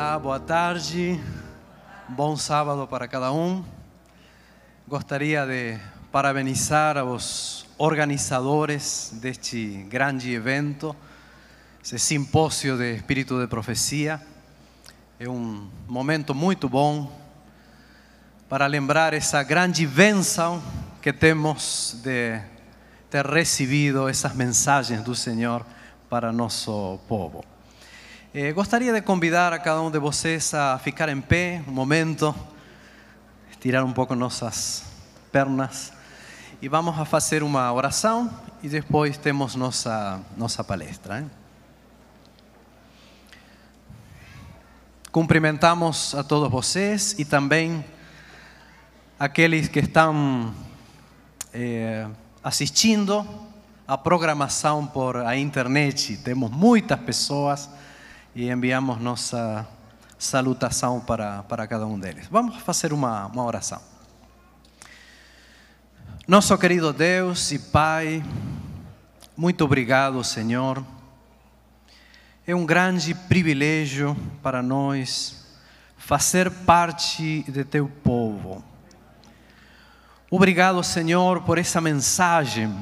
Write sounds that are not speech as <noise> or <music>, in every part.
Olá, boa tarde. Bom sábado para cada um. Gostaria de parabenizar aos organizadores deste grande evento, esse simpósio de Espírito de Profecia. É um momento muito bom para lembrar essa grande bênção que temos de ter recebido essas mensagens do Senhor para nosso povo. Eh, gostaria de convidar a cada um de vocês a ficar em pé um momento, estirar um pouco nossas pernas e vamos a fazer uma oração e depois temos nossa nossa palestra. hein? Cumprimentamos a todos vocês e também aqueles que estão eh, assistindo a programação por a internet. Temos muitas pessoas e enviamos nossa salutação para, para cada um deles. Vamos fazer uma, uma oração. Nosso querido Deus e Pai, muito obrigado, Senhor. É um grande privilégio para nós fazer parte de teu povo. Obrigado, Senhor, por essa mensagem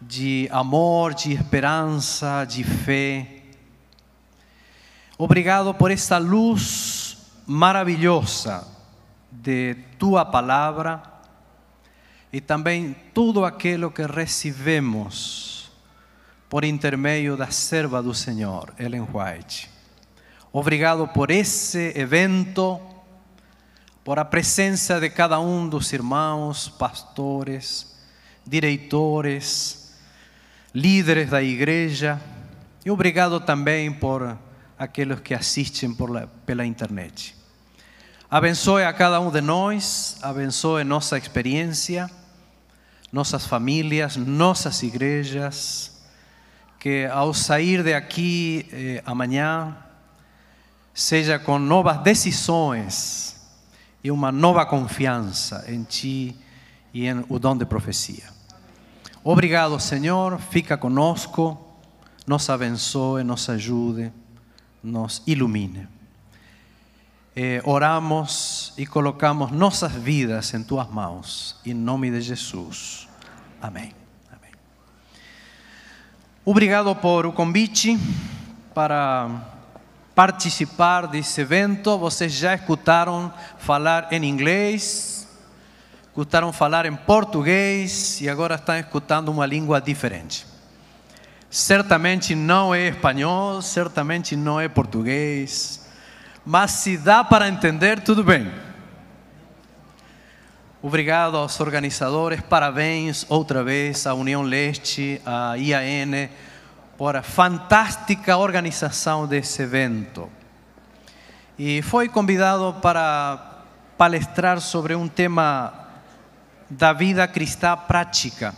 de amor, de esperança, de fé. Obrigado por essa luz maravilhosa de tua palavra e também tudo aquilo que recebemos por intermédio da serva do Senhor, Ellen White. Obrigado por esse evento, por a presença de cada um dos irmãos, pastores, diretores, líderes da igreja. E obrigado também por aqueles que assistem la, pela internet. Abençoe a cada um de nós, abençoe nossa experiência, nossas famílias, nossas igrejas, que ao sair de aqui eh, amanhã, seja com novas decisões e uma nova confiança em Ti e em o dom de profecia. Obrigado, Senhor, fica conosco, nos abençoe, nos ajude nos ilumine. Eh, oramos e colocamos nossas vidas em tuas mãos, em nome de Jesus. Amém. Amém. Obrigado por o convite para participar desse evento. Vocês já escutaram falar em inglês, escutaram falar em português e agora estão escutando uma língua diferente. Certamente não é espanhol, certamente não é português, mas se dá para entender, tudo bem. Obrigado aos organizadores, parabéns outra vez à União Leste, à IAN, por a fantástica organização desse evento. E foi convidado para palestrar sobre um tema da vida cristã prática.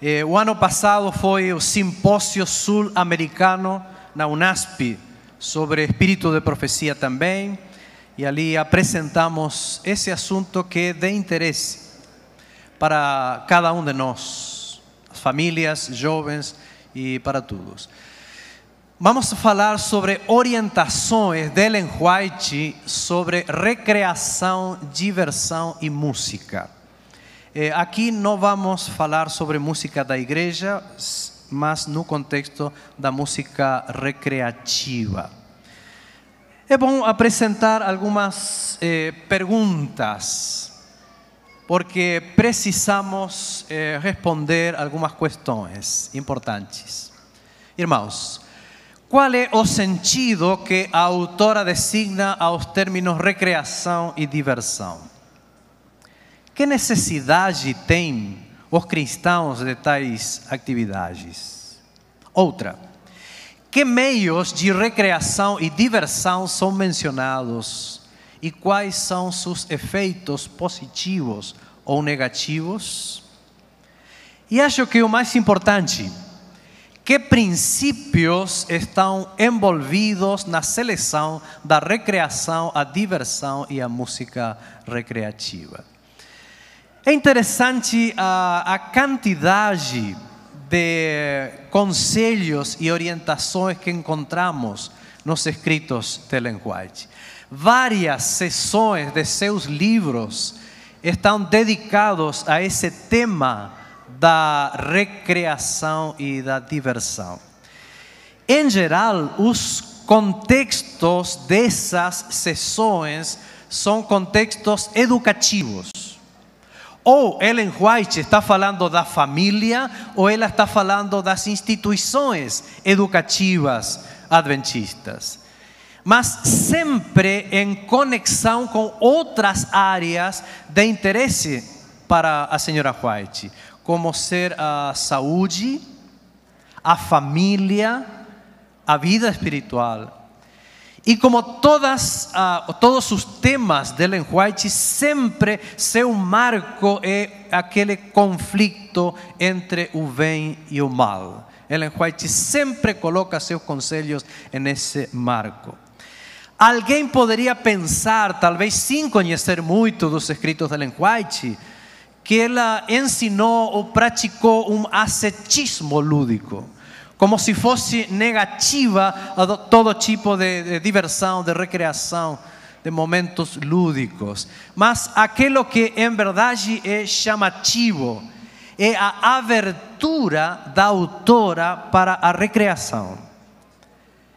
Eh, o ano passado foi o simpósio sul-americano na Unasp sobre espírito de profecia também, e ali apresentamos esse assunto que é de interesse para cada um de nós, as famílias, jovens e para todos. Vamos falar sobre orientações de Ellen White sobre recreação, diversão e música. Eh, aqui não vamos falar sobre música da igreja, mas no contexto da música recreativa. É bom apresentar algumas eh, porque precisamos eh, responder algumas questões importantes. Irmãos, qual é o sentido que a autora designa aos términos recreação e diversão? Que necessidade têm os cristãos de tais atividades? Outra, que meios de recreação e diversão são mencionados e quais são seus efeitos positivos ou negativos? E acho que o mais importante, que princípios estão envolvidos na seleção da recreação, a diversão e a música recreativa? É interessante a, a quantidade de conselhos e orientações que encontramos nos escritos de White. Várias sessões de seus livros estão dedicados a esse tema da recreação e da diversão. Em geral, os contextos dessas sessões são contextos educativos. Ou Ellen White está falando da família, ou ela está falando das instituições educativas adventistas. Mas sempre em conexão com outras áreas de interesse para a senhora White, como ser a saúde, a família, a vida espiritual. E como uh, todos os temas de Ellen White, sempre seu marco é aquele conflito entre o bem e o mal. Ellen White sempre coloca seus conselhos nesse marco. Alguém poderia pensar, talvez sem conhecer muito dos escritos de Ellen White, que ela ensinou ou praticou um ascetismo lúdico, como se fosse negativa a todo tipo de, de diversão, de recreação, de momentos lúdicos. Mas aquilo que em verdade é chamativo é a abertura da autora para a recreação.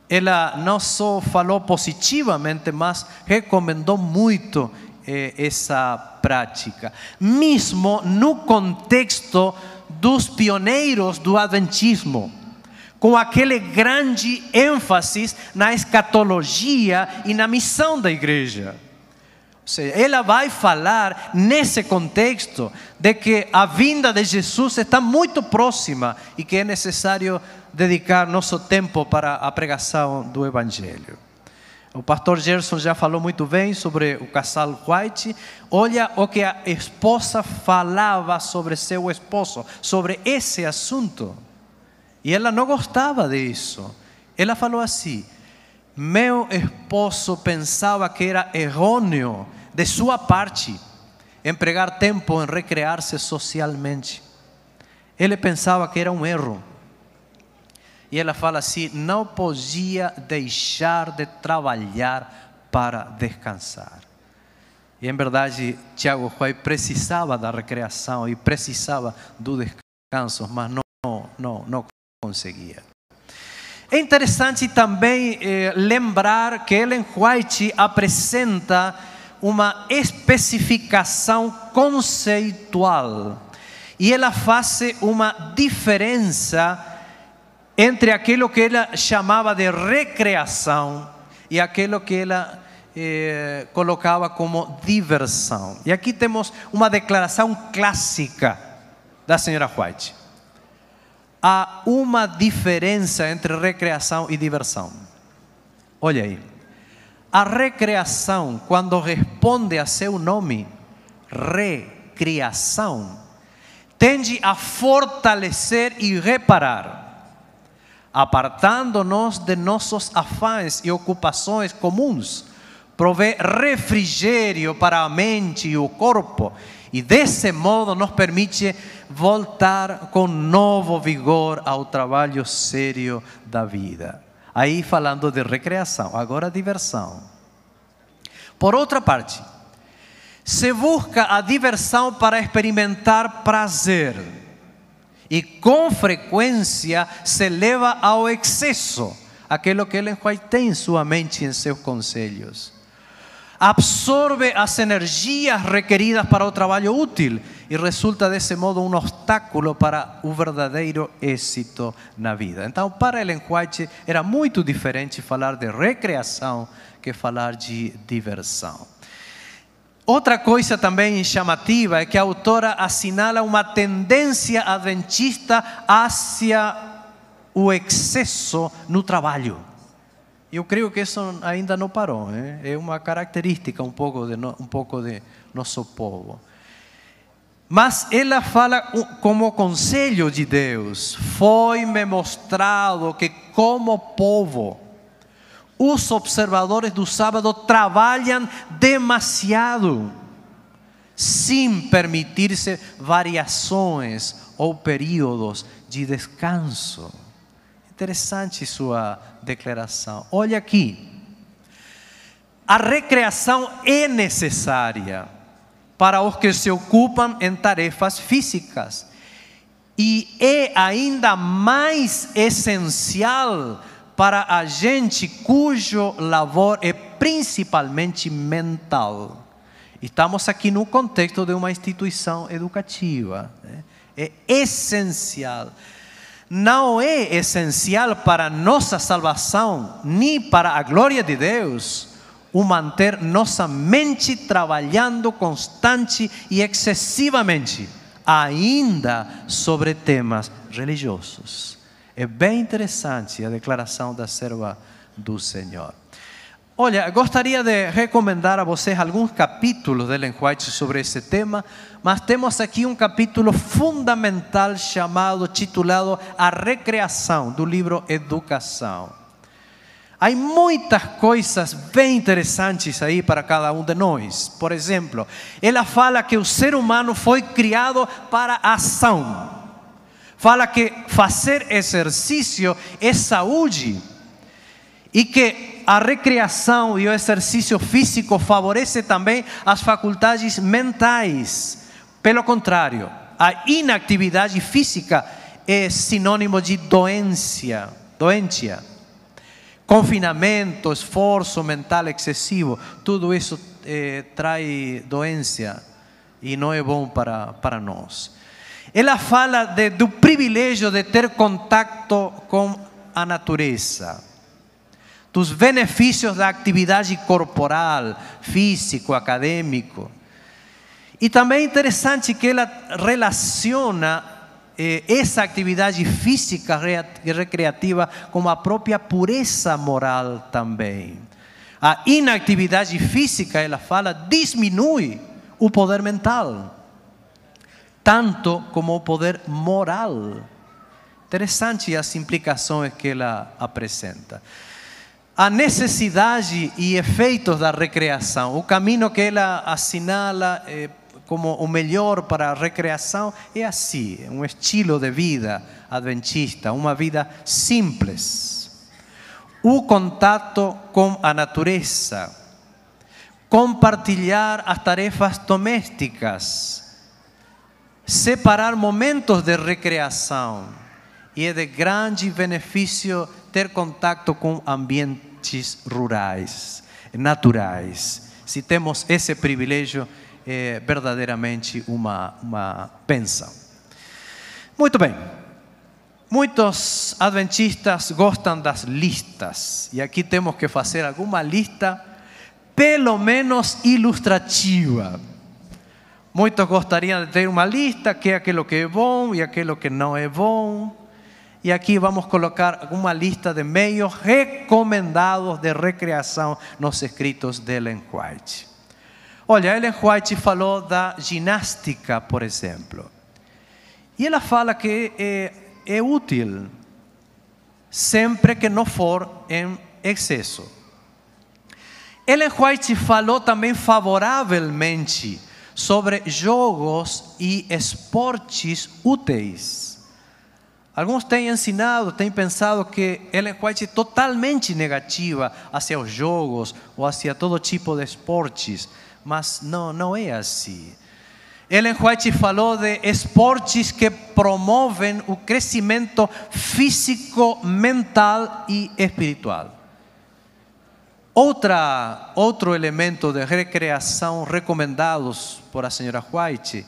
Ela não só falou positivamente, mas recomendou muito eh, essa prática, mesmo no contexto dos pioneiros do Adventismo, com aquele grande ênfase na escatologia e na missão da igreja. Ou seja, ela vai falar nesse contexto de que a vinda de Jesus está muito próxima e que é necessário dedicar nosso tempo para a pregação do Evangelho. O pastor Gerson já falou muito bem sobre o casal White. Olha o que a esposa falava sobre seu esposo, sobre esse assunto. E ela não gostava disso. Ela falou assim: Meu esposo pensava que era errôneo de sua parte empregar tempo em recrear-se socialmente. Ele pensava que era um erro. E ela fala assim: não podia deixar de trabalhar para descansar. E em verdade, Tiago Huay precisava da recreação e precisava do descanso, mas não, não, não conseguia. É interessante também eh, lembrar que Ellen White apresenta uma especificação conceitual e ela faz uma diferença entre aquilo que ela chamava de recreação e aquilo que ela eh, colocava como diversão. E aqui temos uma declaração clássica da senhora White. Há uma diferença entre recreação e diversão. Olha aí. A recreação, quando responde a seu nome, recriação, tende a fortalecer e reparar apartando-nos de nossos afãs e ocupações comuns, provê refrigério para a mente e o corpo, e desse modo nos permite voltar com novo vigor ao trabalho sério da vida. Aí falando de recreação, agora diversão. Por outra parte, se busca a diversão para experimentar prazer e com frequência se leva ao excesso aquilo que ele tem em sua mente e em seus conselhos. Absorve as energias requeridas para o trabalho útil e resulta desse modo um obstáculo para o verdadeiro êxito na vida. Então, para Ellen White era muito diferente falar de recreação que falar de diversão. Outra coisa também chamativa é que a autora assinala uma tendência adventista hacia o excesso no trabalho. Eu creio que isso ainda não parou, hein? é uma característica um pouco de, um pouco de nosso povo. Mas ela fala como conselho de Deus: foi-me mostrado que, como povo, os observadores do sábado trabalham demasiado, sem permitir-se variações ou períodos de descanso. Interessante sua declaração. Olha aqui. A recreação é necessária para os que se ocupam em tarefas físicas e é ainda mais essencial para a gente cujo labor é principalmente mental. Estamos aqui no contexto de uma instituição educativa. Né? É essencial. Não é essencial para nossa salvação, nem para a glória de Deus, o manter nossa mente trabalhando constante e excessivamente, ainda sobre temas religiosos. É bem interessante a declaração da serva do Senhor. Olha, gostaria de recomendar a vocês alguns capítulos de Ellen White sobre esse tema, mas temos aqui um capítulo fundamental chamado, titulado A Recreação, do livro Educação. Há muitas coisas bem interessantes aí para cada um de nós. Por exemplo, ela fala que o ser humano foi criado para ação. Fala que fazer exercício é saúde e que a recreação e o exercício físico favorece também as faculdades mentais. Pelo contrário, a inatividade física é sinônimo de doença, doentia confinamento, esforço mental excessivo, tudo isso eh, traz doença e não é bom para, para nós. Ela fala de, do privilégio de ter contato com a natureza, dos benefícios da atividade corporal, físico, acadêmico. E também é interessante que ela relaciona eh, essa atividade física e recreativa como a própria pureza moral também. A inatividade física, ela fala, diminui o poder mental, tanto como o poder moral. Interessante as implicações que ela apresenta. A necessidade e efeitos da recreação, o caminho que ela assinala eh, como o melhor para a recreação é assim, um estilo de vida adventista, uma vida simples. O contato com a natureza, compartilhar as tarefas domésticas, separar momentos de recreação. E é de grande benefício ter contato com ambientes rurais, naturais. Se temos esse privilégio, é verdadeiramente uma, uma bênção. Muito bem. Muitos adventistas gostam das listas, e aqui temos que fazer alguma lista, pelo menos ilustrativa. Muitos gostariam de ter uma lista que é aquilo que é bom e aquilo que não é bom. E aqui vamos colocar uma lista de meios recomendados de recreação nos escritos de Ellen White. Olha, Ellen White falou da ginástica, por exemplo. E ela fala que é, é útil, sempre que não for em excesso. Ellen White falou também favoravelmente sobre jogos e esportes úteis. Alguns têm ensinado, têm pensado que Ellen White é totalmente negativa hacia os jogos ou hacia todo tipo de esportes mas não, não é assim. Ellen White falou de esportes que promovem o crescimento físico, mental e espiritual. Outra, outro elemento de recreação recomendados por a senhora White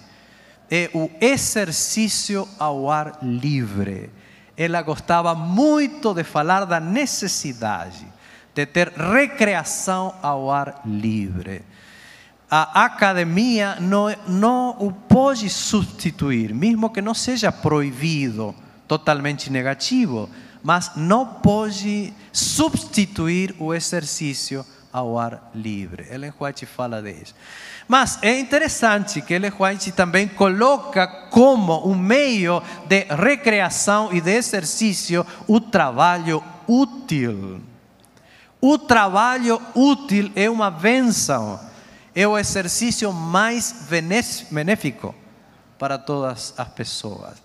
é o exercício ao ar livre. Ela gostava muito de falar da necessidade de ter recreação ao ar livre a academia não, não o pode substituir, mesmo que não seja proibido, totalmente negativo, mas não pode substituir o exercício ao ar livre. Ellen White fala disso. Mas é interessante que Ellen White também coloca como um meio de recreação e de exercício o trabalho útil. O trabalho útil é uma benção é o exercício mais benéfico para todas as pessoas.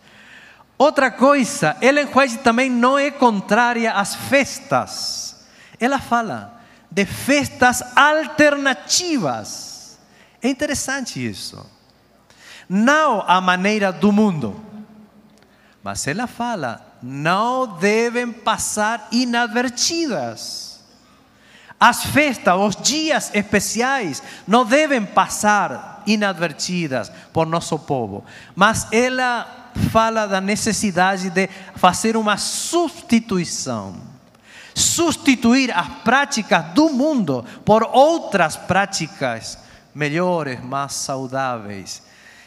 Outra coisa, Ellen White também não é contrária às festas. Ela fala de festas alternativas. É interessante isso. Não a maneira do mundo. Mas ela fala, não devem passar inadvertidas. As festas, os dias especiais, não devem passar inadvertidas por nosso povo. Mas ela fala da necessidade de fazer uma substituição. Substituir as práticas do mundo por outras práticas melhores, mais saudáveis.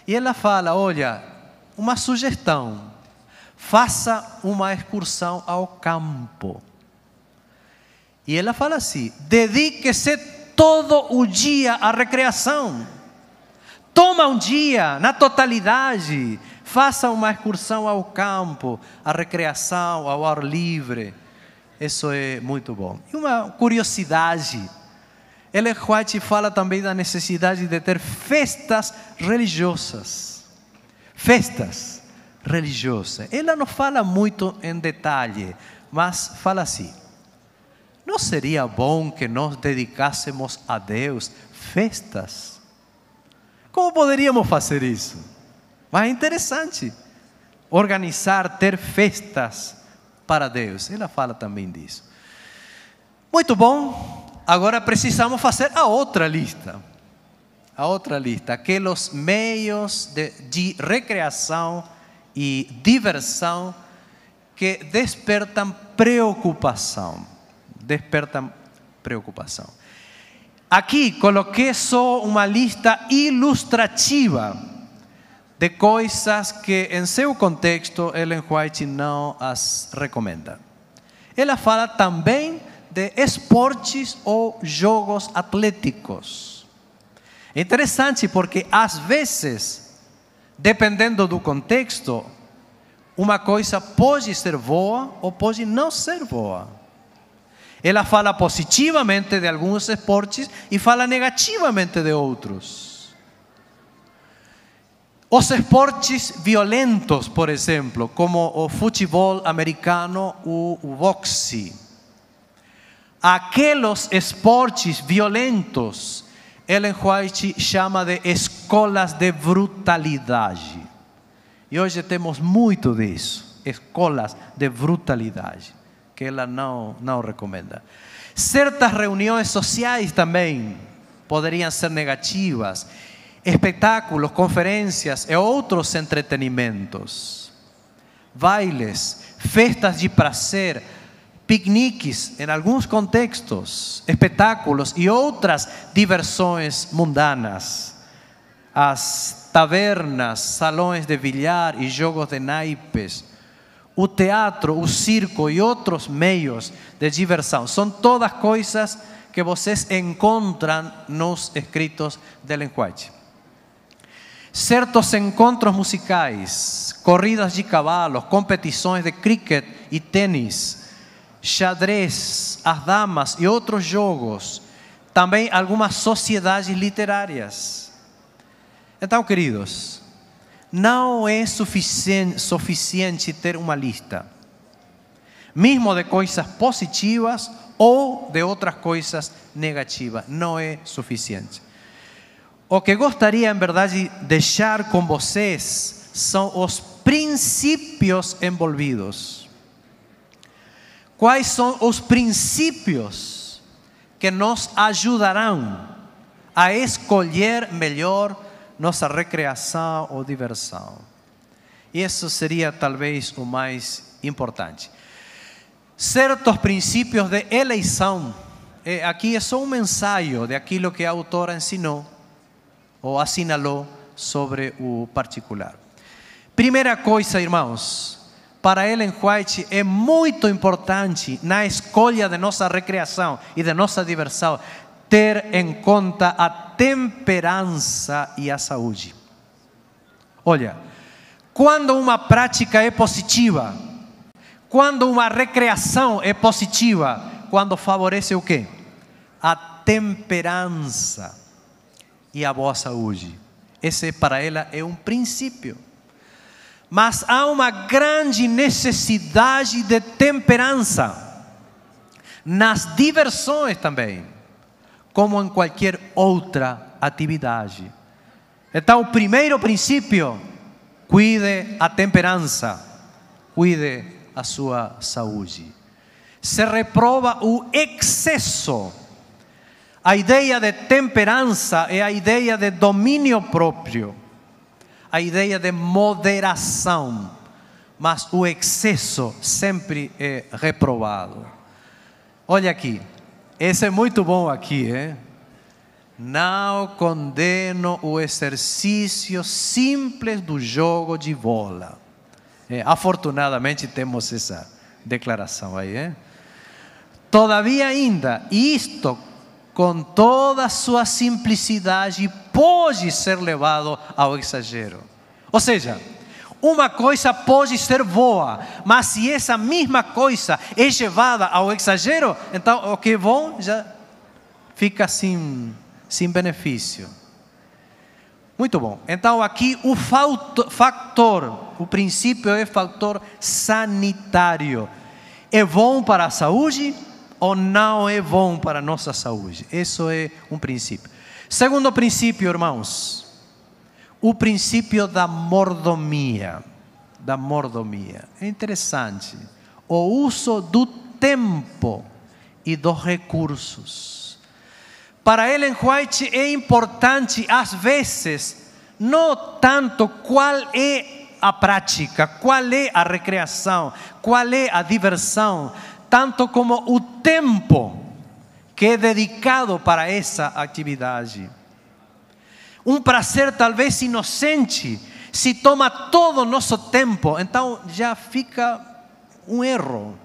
E ela fala: olha, uma sugestão faça uma excursão ao campo. E ela fala assim: dedique-se todo o dia à recreação. Toma um dia na totalidade, faça uma excursão ao campo, à recreação, ao ar livre. Isso é muito bom. E uma curiosidade, Ellen White fala também da necessidade de ter festas religiosas. Festas religiosa. Ela não fala muito em detalhe, mas fala assim: não seria bom que nós dedicássemos a Deus festas? Como poderíamos fazer isso? Mas é interessante organizar, ter festas para Deus. Ela fala também disso. Muito bom. Agora precisamos fazer a outra lista. A outra lista, aqueles meios de, de recreação e diversão que despertam preocupação. Despertam preocupação. Aqui coloquei só uma lista ilustrativa de coisas que, em seu contexto, Ellen White não as recomenda. Ela fala também de esportes ou jogos atléticos. É interessante porque, às vezes, dependendo do contexto, uma coisa pode ser boa ou pode não ser boa. Ela fala positivamente de alguns esportes e fala negativamente de outros. Os esportes violentos, por exemplo, como o futebol americano ou o boxe. Aqueles esportes violentos Ellen White chama de escolas de brutalidade. E hoje temos muito disso, escolas de brutalidade, que ela não, não recomenda. Certas reuniões sociais também poderiam ser negativas, espetáculos, conferências e outros entretenimentos, bailes, festas de prazer, piqueniques em alguns contextos, espetáculos e outras diversões mundanas. As tavernas, salões de bilhar e jogos de naipes, o teatro, o circo e outros meios de diversão. São todas coisas que vocês encontram nos escritos de linguagem. Certos encontros musicais, corridas de cavalos, competições de cricket e tênis, xadrez, as damas e outros jogos, também algumas sociedades literárias. Então, queridos, não é suficiente, ter uma lista, mesmo de coisas positivas ou de outras coisas negativas, não é suficiente. O que gostaria, em verdade, deixar com vocês são os princípios envolvidos quais são os princípios que nos ajudarão a escolher melhor nossa recreação ou diversão. Isso seria talvez o mais importante. Certos princípios de eleição. Aqui é só um ensaio de aquilo que a autora ensinou ou assinalou sobre o particular. Primeira coisa, irmãos, para Ellen White é muito importante na escolha de nossa recreação e de nossa diversão ter em conta a temperança e a saúde. Olha, quando uma prática é positiva, quando uma recreação é positiva, quando favorece o quê? A temperança e a boa saúde. Esse para ela é um princípio. mas há uma grande necessidade de temperança nas diversões também, como em qualquer outra atividade. Então, o primeiro princípio, cuide a temperança, cuide a sua saúde. Se reprova o excesso. A ideia de temperança é a ideia de domínio próprio a ideia de moderação, mas o excesso sempre é reprovado. Olha aqui, esse é muito bom aqui, hein? Não condeno o exercício simples do jogo de bola. É, afortunadamente temos essa declaração aí, hein? Todavia ainda, isto com toda a sua simplicidade, pode ser levado ao exagero. Ou seja, uma coisa pode ser boa, mas se essa mesma coisa é levada ao exagero, então o que é bom já fica sem, sem benefício. Muito bom. Então aqui o factor, o princípio é fator sanitário. É bom para a saúde? Ou não é bom para a nossa saúde. Isso é um princípio. Segundo princípio, irmãos, o princípio da mordomia. Da mordomia. É interessante. O uso do tempo e dos recursos. Para Ellen White é importante, às vezes, não tanto qual é a prática, qual é a recreação, qual é a diversão, tanto como o tempo que é dedicado para essa atividade. Um prazer talvez inocente, se toma todo o nosso tempo, então já fica um erro.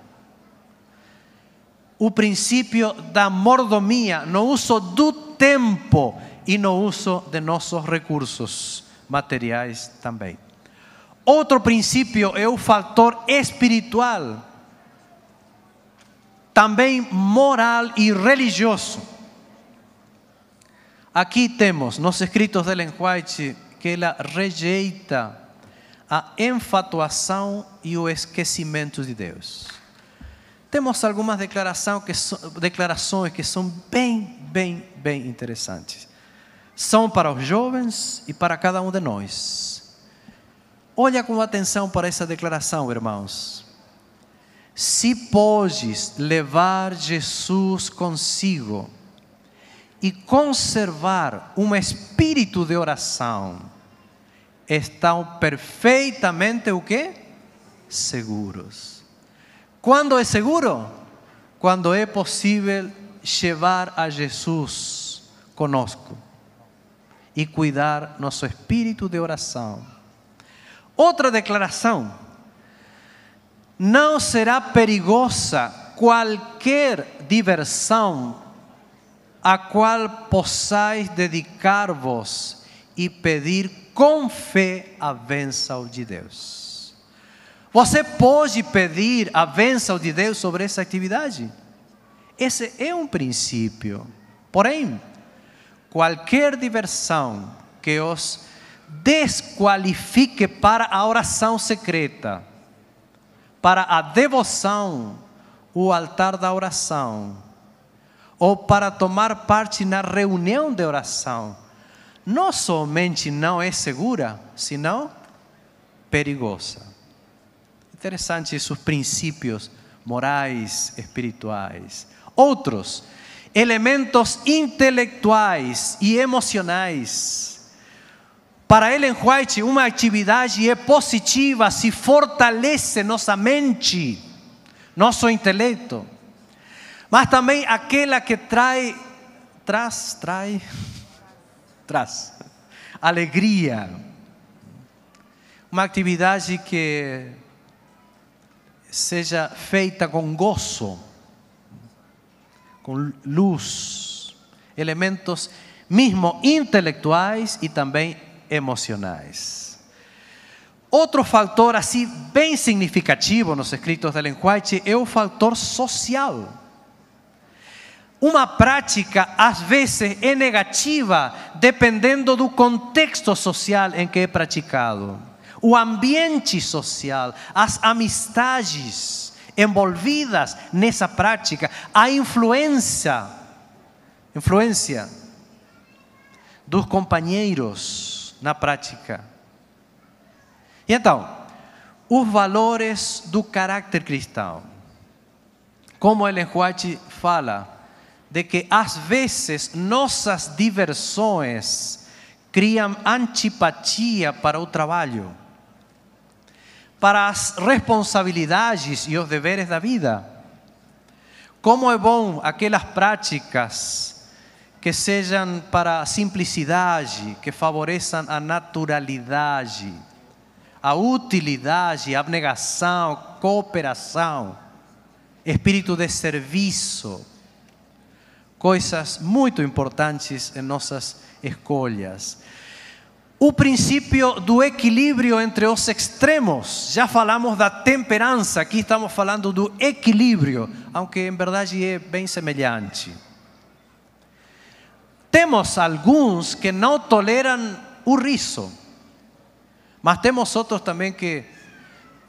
O princípio da mordomia no uso do tempo e no uso de nossos recursos materiais também. Outro princípio é o fator espiritual também moral e religioso. Aqui temos nos escritos de Ellen White que ela rejeita a enfatuação e o esquecimento de Deus. Temos algumas declarações que são, declarações que são bem, bem, bem interessantes. São para os jovens e para cada um de nós. Olha com atenção para essa declaração, irmãos se podes levar Jesus consigo e conservar um espírito de oração, estão perfeitamente o quê? Seguros. Quando é seguro? Quando é possível levar a Jesus conosco e cuidar nosso espírito de oração. Outra declaração não será perigosa qualquer diversão a qual possais dedicar-vos e pedir com fé a bênção de Deus. Você pode pedir a bênção de Deus sobre essa atividade. Esse é um princípio. Porém, qualquer diversão que os desqualifique para a oração secreta, para a devoção, o altar da oração, ou para tomar parte na reunião de oração, não somente não é segura, senão perigosa. Interessante esses princípios morais, espirituais. Outros, elementos intelectuais e emocionais para Ellen White, uma atividade é positiva se fortalece nossa mente, nosso intelecto, mas também aquela que trai, traz, trai, <laughs> traz alegria. Uma atividade que seja feita com gozo, com luz, elementos mesmo intelectuais e também emocionais. Outro fator assim bem significativo nos escritos de White é o fator social. Uma prática às vezes é negativa dependendo do contexto social em que é praticado. o ambiente social, as amistades envolvidas nessa prática, a influência, influência dos companheiros na prática. E então, os valores do caráter cristão. Como Ellen White fala, de que às vezes nossas diversões criam antipatia para o trabalho, para as responsabilidades e os deveres da vida. Como é bom aquelas práticas que sejam para a simplicidade, que favoreçam a naturalidade, a utilidade, a abnegação, cooperação, espírito de serviço, coisas muito importantes em nossas escolhas. O princípio do equilíbrio entre os extremos. Já falamos da temperança, aqui estamos falando do equilíbrio, aunque em verdade é bem semelhante. Temos alguns que não toleram o riso, mas temos outros também que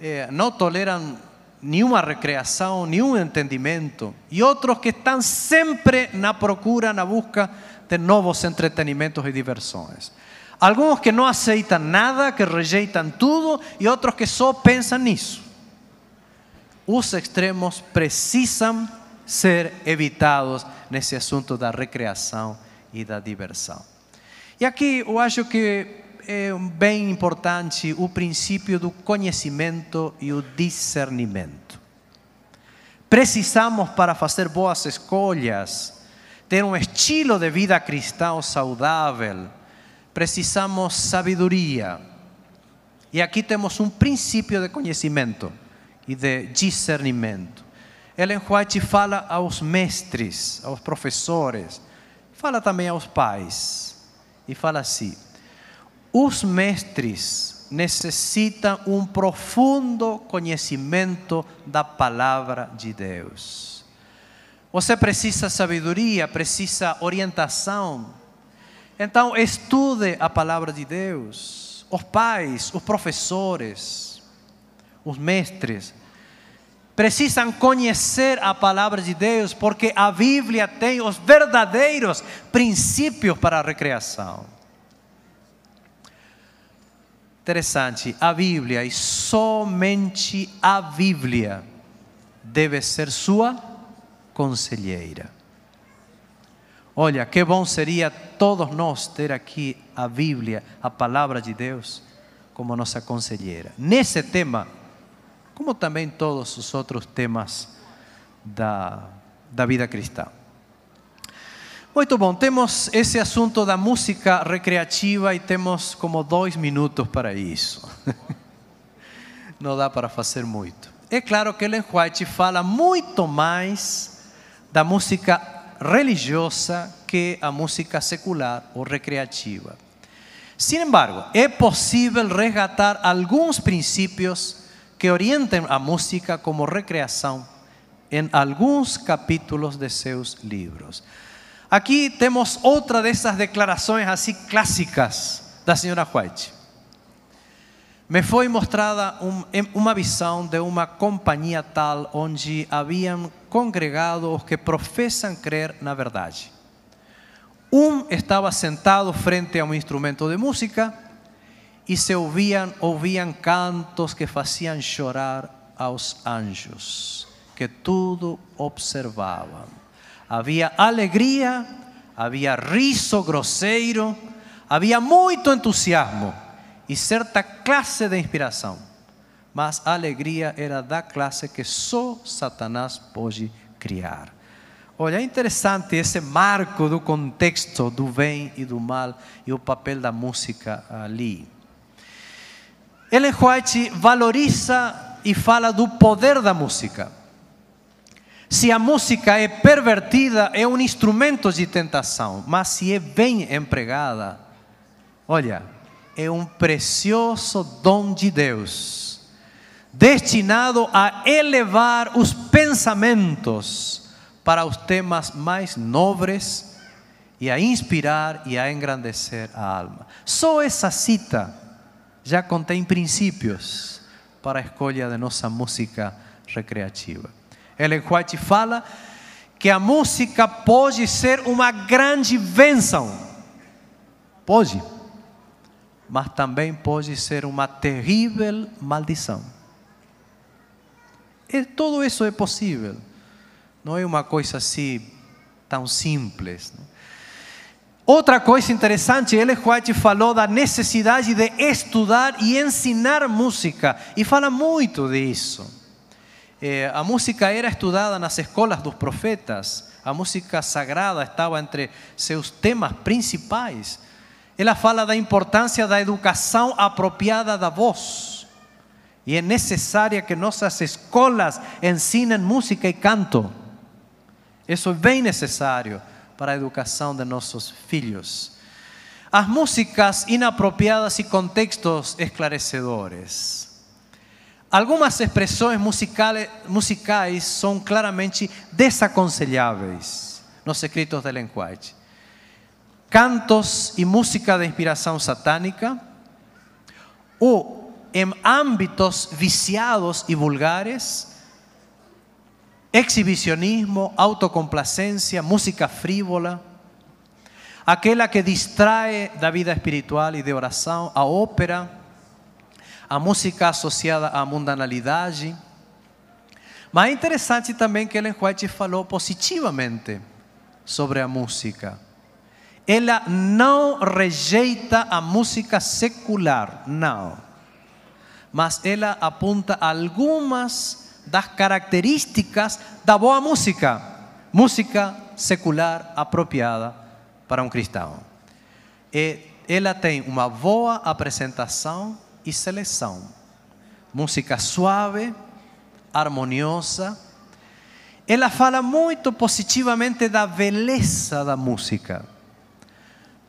eh, não toleram nenhuma recreação, nenhum entendimento, e outros que estão sempre na procura, na busca de novos entretenimentos e diversões. Alguns que não aceitam nada, que rejeitam tudo, e outros que só pensam nisso. Os extremos precisam ser evitados nesse assunto da recreação e da diversão. E aqui eu acho que é bem importante o princípio do conhecimento e o discernimento. Precisamos, para fazer boas escolhas, ter um estilo de vida cristão saudável, precisamos sabedoria. E aqui temos um princípio de conhecimento e de discernimento. Ellen White fala aos mestres, aos professores, fala também aos pais, e fala assim: os mestres necessitam um profundo conhecimento da palavra de Deus. Você precisa sabedoria, precisa orientação. Então, estude a palavra de Deus. Os pais, os professores, os mestres, precisam conhecer a palavra de Deus, porque a Bíblia tem os verdadeiros princípios para a recreação. Interessante, a Bíblia e somente a Bíblia deve ser sua conselheira. Olha, que bom seria todos nós ter aqui a Bíblia, a palavra de Deus, como nossa conselheira. Nesse tema, como também todos os outros temas da, da vida cristã. Muito bom, temos esse assunto da música recreativa e temos como dois minutos para isso. Não dá para fazer muito. É claro que Ellen White fala muito mais da música religiosa que a música secular ou recreativa. Sin embargo, é possível resgatar alguns princípios que orientem a música como recreação em alguns capítulos de seus livros. Aqui temos outra dessas declarações assim clássicas da senhora White. Me foi mostrada um, uma visão de uma companhia tal onde haviam congregado os que professam crer na verdade. Um estava sentado frente a um instrumento de música e se ouviam, ouviam cantos que faziam chorar aos anjos, que tudo observavam. Havia alegria, havia riso grosseiro, havia muito entusiasmo e certa classe de inspiração. Mas a alegria era da classe que só Satanás pode criar. Olha, é interessante esse marco do contexto do bem e do mal e o papel da música ali. Ellen White valoriza e fala do poder da música. Se a música é pervertida, é um instrumento de tentação, mas se é bem empregada, olha, é um precioso dom de Deus, destinado a elevar os pensamentos para os temas mais nobres e a inspirar e a engrandecer a alma. Só essa cita já contém princípios para a escolha de nossa música recreativa. Ellen White fala que a música pode ser uma grande bênção. Pode. Mas também pode ser uma terrível maldição. E tudo isso é possível. Não é uma coisa assim tão simples. Não? Outra coisa interessante, Ellen White falou da necessidade de estudar e ensinar música, e fala muito disso. Eh, a música era estudada nas escolas dos profetas, a música sagrada estava entre seus temas principais. Ela fala da importância da educação apropriada da voz. E é necessária que nossas escolas ensinem música e canto. Isso é bem necessário para a educação de nossos filhos. As músicas inapropriadas e contextos esclarecedores. Algumas expressões musicais, musicais claramente desaconselháveis nos escritos de White. Cantos e música de inspiração satânica, ou em âmbitos viciados e vulgares, exhibicionismo, autocomplacencia, música frívola, aquela que distrai da vida espiritual e de oração, a ópera, a música associada à mundanalidade. Mas é interessante também que Ellen White falou positivamente sobre a música. Ela não rejeita a música secular, não. Mas ela apunta algumas das características da boa música, música secular apropriada para um cristão. E ela tem uma boa apresentação e seleção. Música suave, harmoniosa. Ela fala muito positivamente da beleza da música.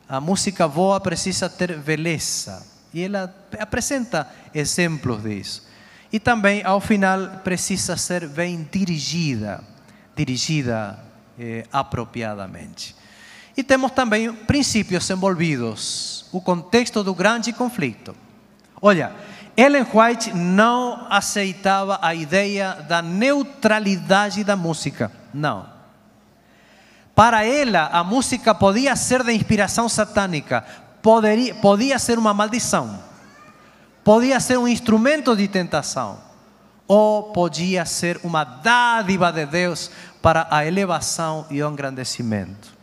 A música boa precisa ter beleza. E ela apresenta exemplos disso. E também, ao final, precisa ser bem dirigida, dirigida eh, apropriadamente. E temos também princípios envolvidos, o contexto do grande conflito. Olha, Ellen White não aceitava a ideia da neutralidade da música. Não. Para ela, a música podia ser de inspiração satânica, poderia, podia ser uma maldição podia ser um instrumento de tentação ou podia ser uma dádiva de Deus para a elevação e o engrandecimento.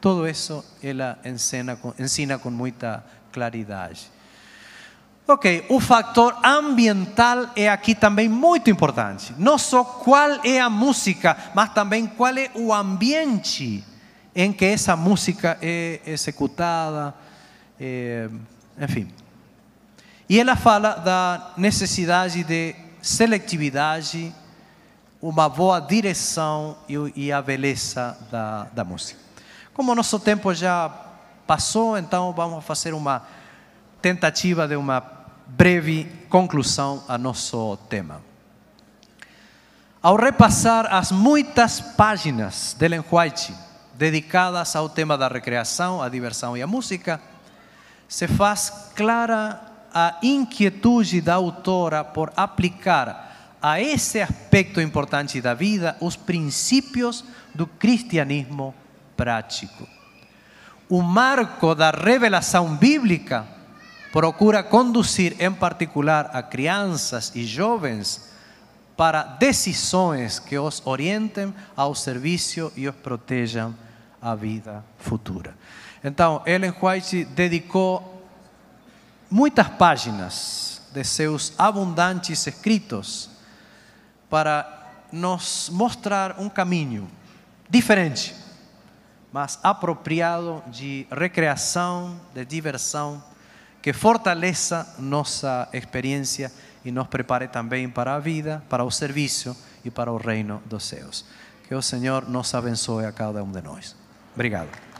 Tudo isso ela ensina, ensina com muita claridade. Ok, o fator ambiental é aqui também muito importante. Não só qual é a música, mas também qual é o ambiente em que essa música é executada. É, enfim, e ela fala da necessidade de seletividade, uma boa direção e, a beleza da, da música. Como o nosso tempo já passou, então vamos fazer uma tentativa de uma breve conclusão a nosso tema. Ao repassar as muitas páginas de Ellen White dedicadas ao tema da recreação, a diversão e a música, se faz clara a inquietude da autora por aplicar a esse aspecto importante da vida os princípios do cristianismo prático. O marco da revelação bíblica procura conduzir, em particular, a crianças e jovens para decisões que os orientem ao serviço e os protejam a vida futura. Então, Ellen White dedicou muitas páginas de seus abundantes escritos para nos mostrar um caminho diferente, mas apropriado de recreação, de diversão, que fortaleça nossa experiência e nos prepare também para a vida, para o serviço e para o reino dos céus. Que o Senhor nos abençoe a cada um de nós. Obrigado.